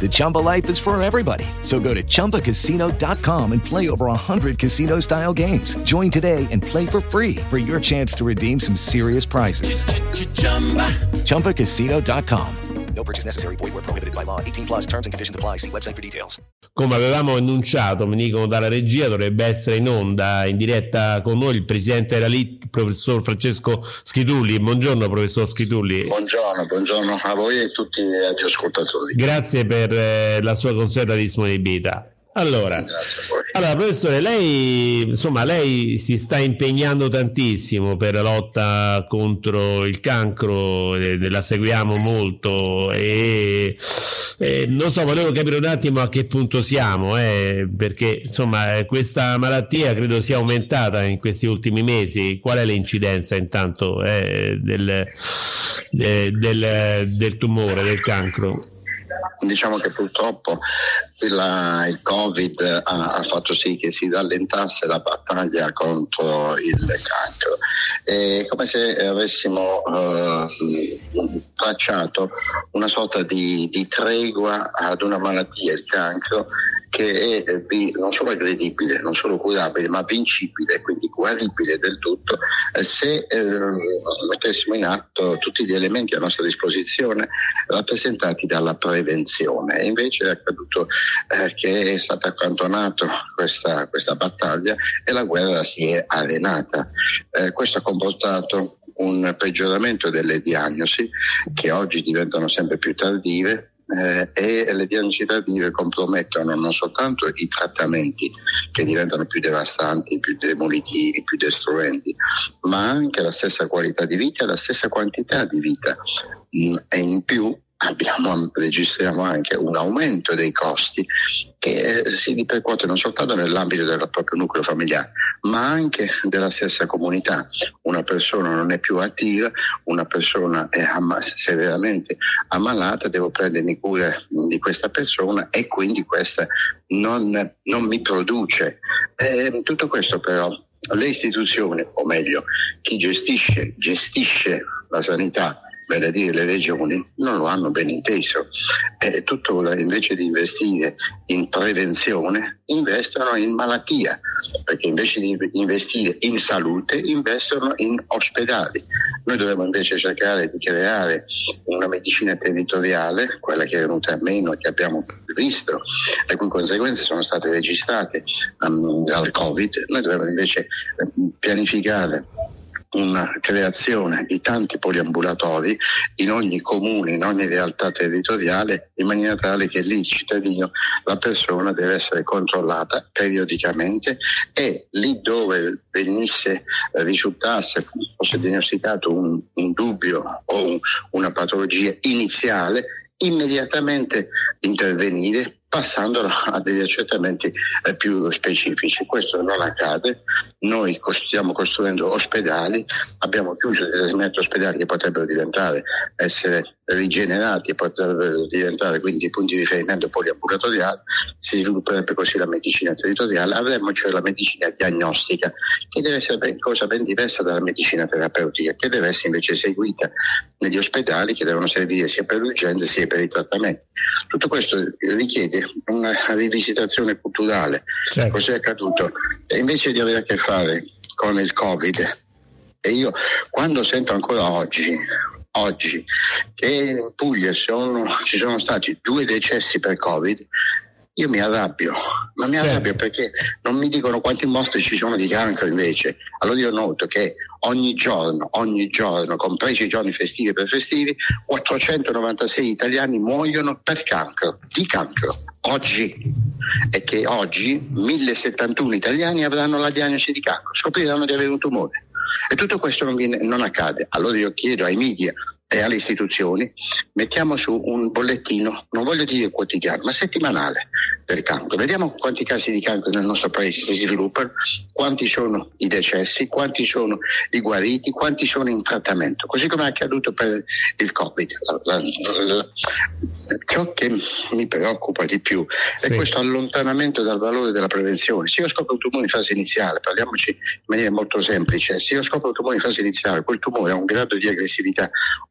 The Chumba life is for everybody. So go to ChumbaCasino.com and play over 100 casino-style games. Join today and play for free for your chance to redeem some serious prizes. ChumbaCasino.com. No purchase necessary. Void were prohibited by law. 18 plus terms and conditions apply. See website for details. Come avevamo annunciato, mi dicono dalla regia, dovrebbe essere in onda, in diretta con noi il presidente della LIT, professor Francesco Schitulli. Buongiorno professor Schitulli. Buongiorno, buongiorno a voi e a tutti gli ascoltatori. Grazie per eh, la sua consueta disponibilità. Allora, allora, professore, lei, insomma, lei si sta impegnando tantissimo per la lotta contro il cancro, eh, la seguiamo molto e, e non so, volevo capire un attimo a che punto siamo, eh, perché insomma eh, questa malattia credo sia aumentata in questi ultimi mesi. Qual è l'incidenza intanto eh, del, eh, del, del tumore, del cancro? Diciamo che purtroppo il, il Covid ha, ha fatto sì che si rallentasse la battaglia contro il cancro. È come se avessimo eh, tracciato una sorta di, di tregua ad una malattia, il cancro, che è vi- non solo aggredibile, non solo curabile, ma vincibile, quindi guaribile del tutto, eh, se eh, mettessimo in atto tutti gli elementi a nostra disposizione rappresentati dalla prevenzione. E invece è accaduto eh, che è stata accantonata questa, questa battaglia e la guerra si è arenata. Eh, questo ha comportato un peggioramento delle diagnosi che oggi diventano sempre più tardive eh, e le diagnosi tardive compromettono non soltanto i trattamenti che diventano più devastanti, più demolitivi, più destruenti, ma anche la stessa qualità di vita e la stessa quantità di vita. Mm, e in più abbiamo, registriamo anche un aumento dei costi che eh, si ripercuote non soltanto nell'ambito del proprio nucleo familiare, ma anche della stessa comunità. Una persona non è più attiva, una persona è severamente ammalata, devo prendermi cura di questa persona e quindi questa non, non mi produce. Eh, tutto questo però le istituzioni, o meglio, chi gestisce, gestisce la sanità vale a dire le regioni, non lo hanno ben inteso. E tuttora invece di investire in prevenzione, investono in malattia, perché invece di investire in salute, investono in ospedali. Noi dovremmo invece cercare di creare una medicina territoriale, quella che è venuta meno, che abbiamo visto, le cui conseguenze sono state registrate um, dal Covid. Noi dovremmo invece eh, pianificare una creazione di tanti poliambulatori in ogni comune, in ogni realtà territoriale, in maniera tale che lì il cittadino, la persona deve essere controllata periodicamente e lì dove venisse, eh, risultasse, fosse diagnosticato un, un dubbio o un- una patologia iniziale, immediatamente intervenire passandolo a degli accertamenti eh, più specifici. Questo non accade, noi stiamo costruendo ospedali, abbiamo chiuso determinati ospedali che potrebbero diventare, essere rigenerati e potrebbero diventare quindi punti di riferimento poliambulatoriali, si svilupperebbe così la medicina territoriale, avremmo cioè la medicina diagnostica, che deve essere ben- cosa ben diversa dalla medicina terapeutica, che deve essere invece eseguita negli ospedali che devono servire sia per le urgenze sia per i trattamenti. Tutto questo richiede una rivisitazione culturale. Certo. Cos'è accaduto? E invece di avere a che fare con il Covid, e io quando sento ancora oggi, oggi che in Puglia sono- ci sono stati due decessi per Covid, io mi arrabbio, ma mi Certo. arrabbio perché non mi dicono quanti morti ci sono di cancro invece. Allora io noto che ogni giorno, ogni giorno, compresi i giorni festivi e prefestivi, 496 italiani muoiono per cancro, di cancro, oggi. E che oggi 1071 italiani avranno la diagnosi di cancro, scopriranno di avere un tumore. E tutto questo non, viene, non accade. Allora io chiedo ai media e alle istituzioni, mettiamo su un bollettino, non voglio dire quotidiano, ma settimanale del cancro. Vediamo quanti casi di cancro nel nostro paese si sviluppano, quanti sono i decessi, quanti sono i guariti, quanti sono in trattamento, così come è accaduto per il Covid. Ciò che mi preoccupa di più è Sì. questo allontanamento dal valore della prevenzione. Se io scopro un tumore in fase iniziale, parliamoci in maniera molto semplice, se io scopro un tumore in fase iniziale, quel tumore ha un grado di aggressività,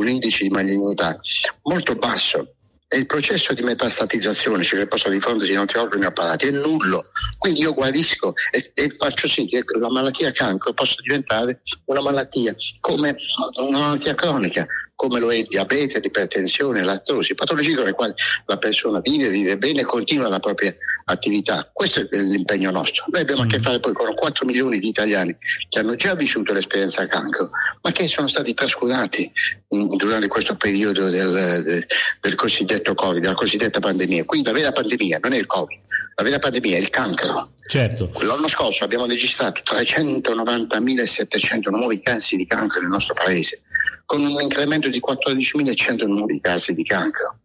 un indice di malignità molto basso e il processo di metastatizzazione, cioè che possa diffondersi in altri organi apparati, è nullo. Quindi io guarisco e, e faccio sì che la malattia cancro possa diventare una malattia come una malattia cronica, come lo è il diabete, l'ipertensione, l'artrosi, patologie con le quali la persona vive, vive bene e continua la propria attività. Questo è l'impegno nostro. Noi abbiamo a che fare poi con 4 milioni di italiani che hanno già vissuto l'esperienza cancro, ma che sono stati trascurati in- durante questo periodo del, del- del cosiddetto Covid, della cosiddetta pandemia. Quindi la vera pandemia non è il Covid, la vera pandemia è il cancro. Certo. L'anno scorso abbiamo registrato 390.700 nuovi casi di cancro nel nostro paese, con un incremento di 14.100 nuovi casi di cancro.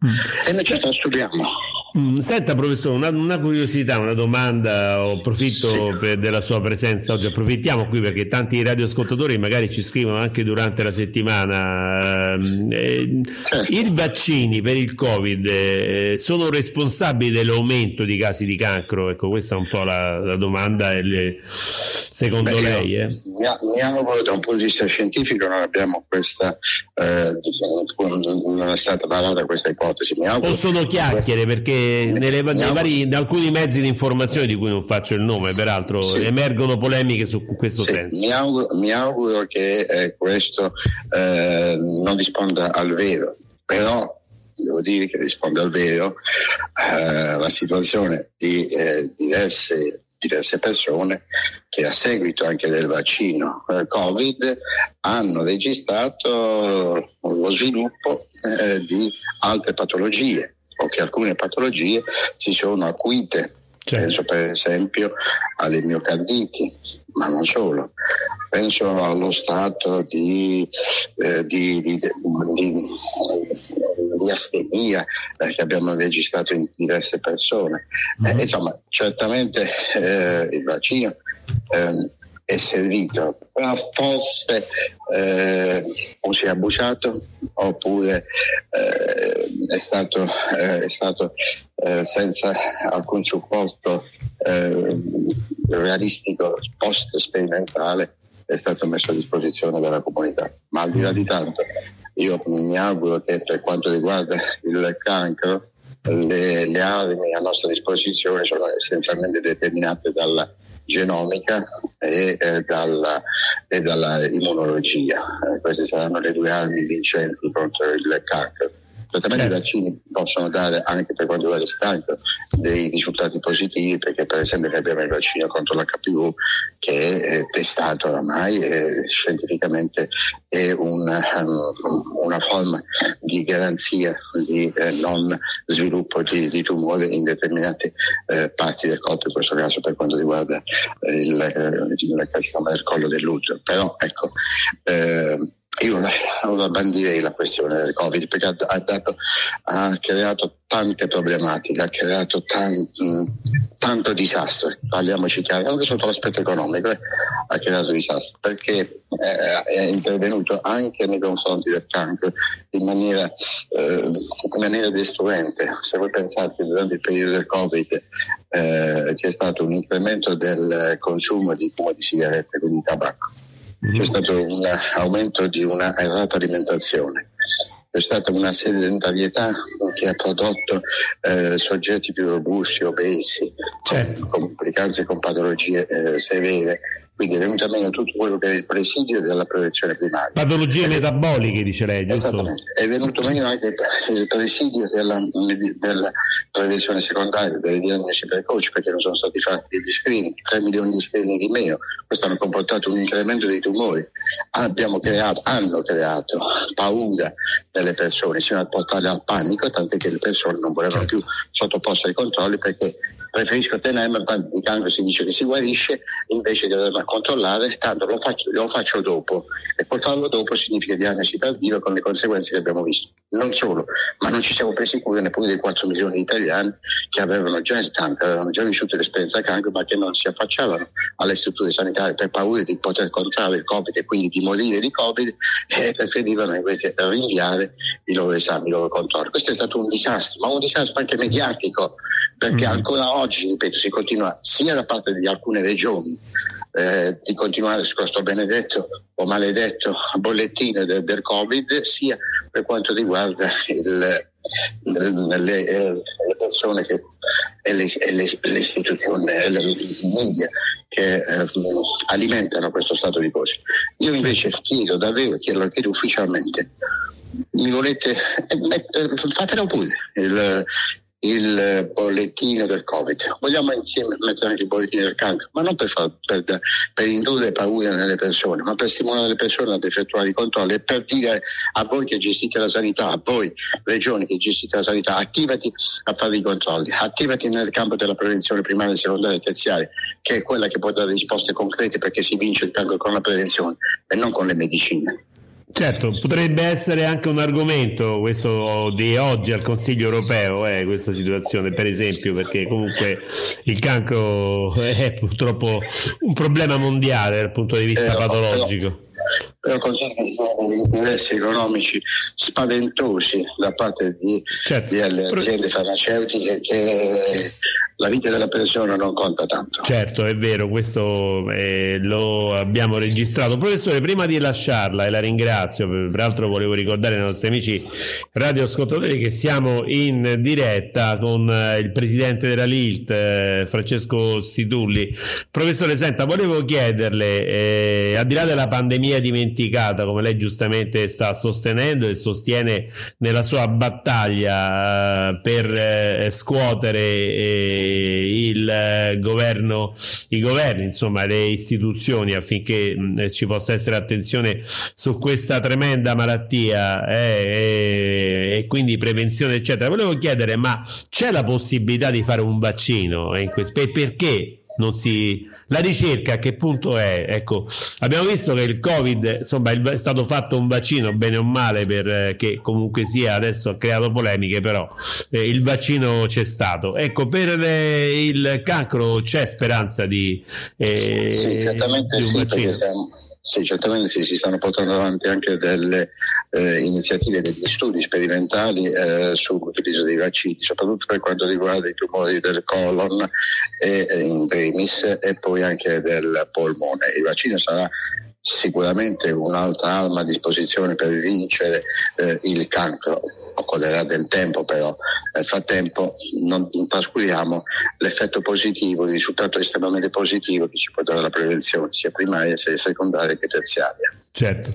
E noi ci trasturbiamo. Mm, Senta professore, una, una curiosità, una domanda, approfitto per- della sua presenza oggi, approfittiamo qui perché tanti radioascoltatori magari ci scrivono anche durante la settimana. ehm, eh, Certo. I vaccini per il Covid eh, sono responsabili dell'aumento di casi di cancro? Ecco, questa è un po' la, la domanda, e le- secondo Beh, lei? Eh? Mi, a- mi auguro da un punto di vista scientifico non abbiamo questa, eh, non è stata valata questa ipotesi. Mi auguro O sono chiacchiere perché nelle- vari- in alcuni mezzi di informazione di cui non faccio il nome, peraltro Sì. emergono polemiche su questo Sì, senso. mi, auguro, mi auguro che eh, questo eh, non risponda al vero, però devo dire che risponde al vero eh, la situazione di eh, diverse, diverse persone che a seguito anche del vaccino eh, Covid hanno registrato lo sviluppo eh, di altre patologie o che alcune patologie si sono acuite. Certo. Penso per esempio alle miocarditi, ma non solo. Penso allo stato di, eh, di, di, di- di astenia eh, che abbiamo registrato in diverse persone. Eh, insomma, certamente eh, il vaccino ehm, è servito, però forse eh, o si è abusato oppure eh, è stato, eh, è stato eh, senza alcun supporto realistico post sperimentale è stato messo a disposizione dalla comunità. Ma al di là di tanto, io mi auguro che per quanto riguarda il cancro, le, le armi a nostra disposizione sono essenzialmente determinate dalla genomica e, eh, dalla, e dalla immunologia. Eh, queste saranno le due armi vincenti contro il cancro. Certamente Certo. i vaccini possono dare anche per quanto riguarda il cancro dei risultati positivi perché per esempio abbiamo il vaccino contro l'HPV che è testato oramai e scientificamente è un, um, una forma di garanzia di eh, non sviluppo di, di tumore in determinate eh, parti del corpo, in questo caso per quanto riguarda il, eh, il carcinoma del collo dell'utero. Però ecco, eh, io non bandirei la questione del Covid perché ha, ha dato- ha creato tante problematiche, ha creato tan- mh, tanto disastro, parliamoci chiaro, anche sotto l'aspetto economico, eh, ha creato disastro perché eh, è intervenuto anche nei confronti del cancro in maniera, eh, in maniera destruente. Se voi pensate durante il periodo del Covid eh, c'è stato un incremento del consumo di fumo di sigarette, quindi tabacco c'è stato un aumento di una errata alimentazione, c'è stata una sedentarietà che ha prodotto eh, soggetti più robusti, obesi, Certo. complicanze con patologie eh, severe quindi è venuto meno tutto quello che è il presidio della prevenzione primaria. Patologie metaboliche, dice lei, giusto? Esattamente, è venuto meno anche il presidio della, della prevenzione secondaria, delle diagnosi precoci, perché non sono stati fatti gli screening, 3 milioni di screening di meno, questo hanno comportato un incremento dei tumori. Abbiamo creato, hanno creato paura nelle persone, sino a portarle al panico, tant'è che le persone non volevano più sottoporsi ai controlli perché preferisco tenermi quando di cancro si dice che si guarisce invece di doverla controllare, tanto lo faccio, lo faccio dopo e poi farlo dopo significa diagnosi tardiva con le conseguenze che abbiamo visto. Non solo, ma non ci siamo presi cura neppure dei 4 milioni di italiani che avevano già il cancro, avevano già vissuto l'esperienza cancro ma che non si affacciavano alle strutture sanitarie per paura di poter contrarre il Covid e quindi di morire di Covid e preferivano invece rinviare i loro esami, i loro controlli. Questo è stato un disastro, ma un disastro anche mediatico perché mm. ancora oggi, ripeto, si continua sia da parte di alcune regioni eh, di continuare su questo benedetto o maledetto bollettino del, del Covid, sia per quanto riguarda il, le, le, eh, le, persone che, e, le, e le, istituzioni, e i media che eh, alimentano questo stato di cose. Io invece chiedo davvero, chiedo, chiedo ufficialmente, mi volete, eh, eh fatelo pure il, il bollettino del Covid. Vogliamo insieme mettere anche il bollettino del cancro, ma non per, far, per, per, indurre paura nelle persone, ma per stimolare le persone ad effettuare i controlli e per dire a voi che gestite la sanità, a voi regioni che gestite la sanità, attivati a fare i controlli, attivati nel campo della prevenzione primaria, secondaria e terziaria, che è quella che può dare risposte concrete perché si vince il cancro con la prevenzione e non con le medicine. Certo, potrebbe essere anche un argomento questo di oggi al Consiglio europeo, eh, questa situazione, per esempio, perché comunque il cancro è purtroppo un problema mondiale dal punto di vista eh, patologico. Però, però che sono degli interessi economici spaventosi da parte di, certo. delle aziende farmaceutiche che la vita della persona non conta tanto. Certo, è vero, questo eh, lo abbiamo registrato. Professore, prima di lasciarla, e la ringrazio, peraltro volevo ricordare ai nostri amici radioascoltatori che siamo in diretta con eh, il presidente della LILT, eh, Francesco Stitulli. Professore, senta, volevo chiederle, eh, al di là della pandemia dimenticata, come lei giustamente sta sostenendo e sostiene nella sua battaglia eh, per scuotere il eh, governo, i governi, insomma le istituzioni affinché eh, ci possa essere attenzione su questa tremenda malattia eh, e, e, quindi prevenzione eccetera. Volevo chiedere ma c'è la possibilità di fare un vaccino in questo perché non si... La ricerca a che punto è? Ecco, abbiamo visto che il Covid, insomma, è stato fatto un vaccino, bene o male, per, eh, comunque sia, adesso ha creato polemiche, però eh, il vaccino c'è stato. Ecco, per eh, il cancro c'è speranza di, eh, sì, certamente di un sì, vaccino? Siamo sì, certamente sì, si stanno portando avanti anche delle eh, iniziative, degli studi sperimentali eh, sull'utilizzo dei vaccini, soprattutto per quanto riguarda i tumori del colon e, eh, in primis e poi anche del polmone. Il vaccino sarà sicuramente un'altra arma a disposizione per vincere eh, il cancro occorrerà del tempo però nel frattempo non trascuriamo l'effetto positivo, il risultato estremamente positivo che ci può dare la prevenzione sia primaria sia secondaria che terziaria. Certo.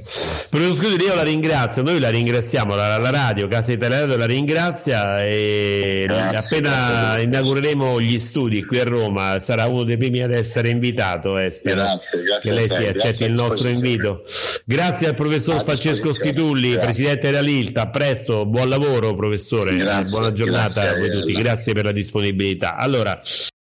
Professor Scuderi, io la ringrazio, noi la ringraziamo, la, la radio, Casa Italiana la ringrazia e grazie, appena grazie. inaugureremo gli studi qui a Roma sarà uno dei primi ad essere invitato e eh, spero grazie, che lei si accetti il nostro invito. Grazie al professor Francesco Schitulli, presidente della LILT, a presto, buon lavoro professore, buona giornata a voi tutti, grazie per la disponibilità. Allora,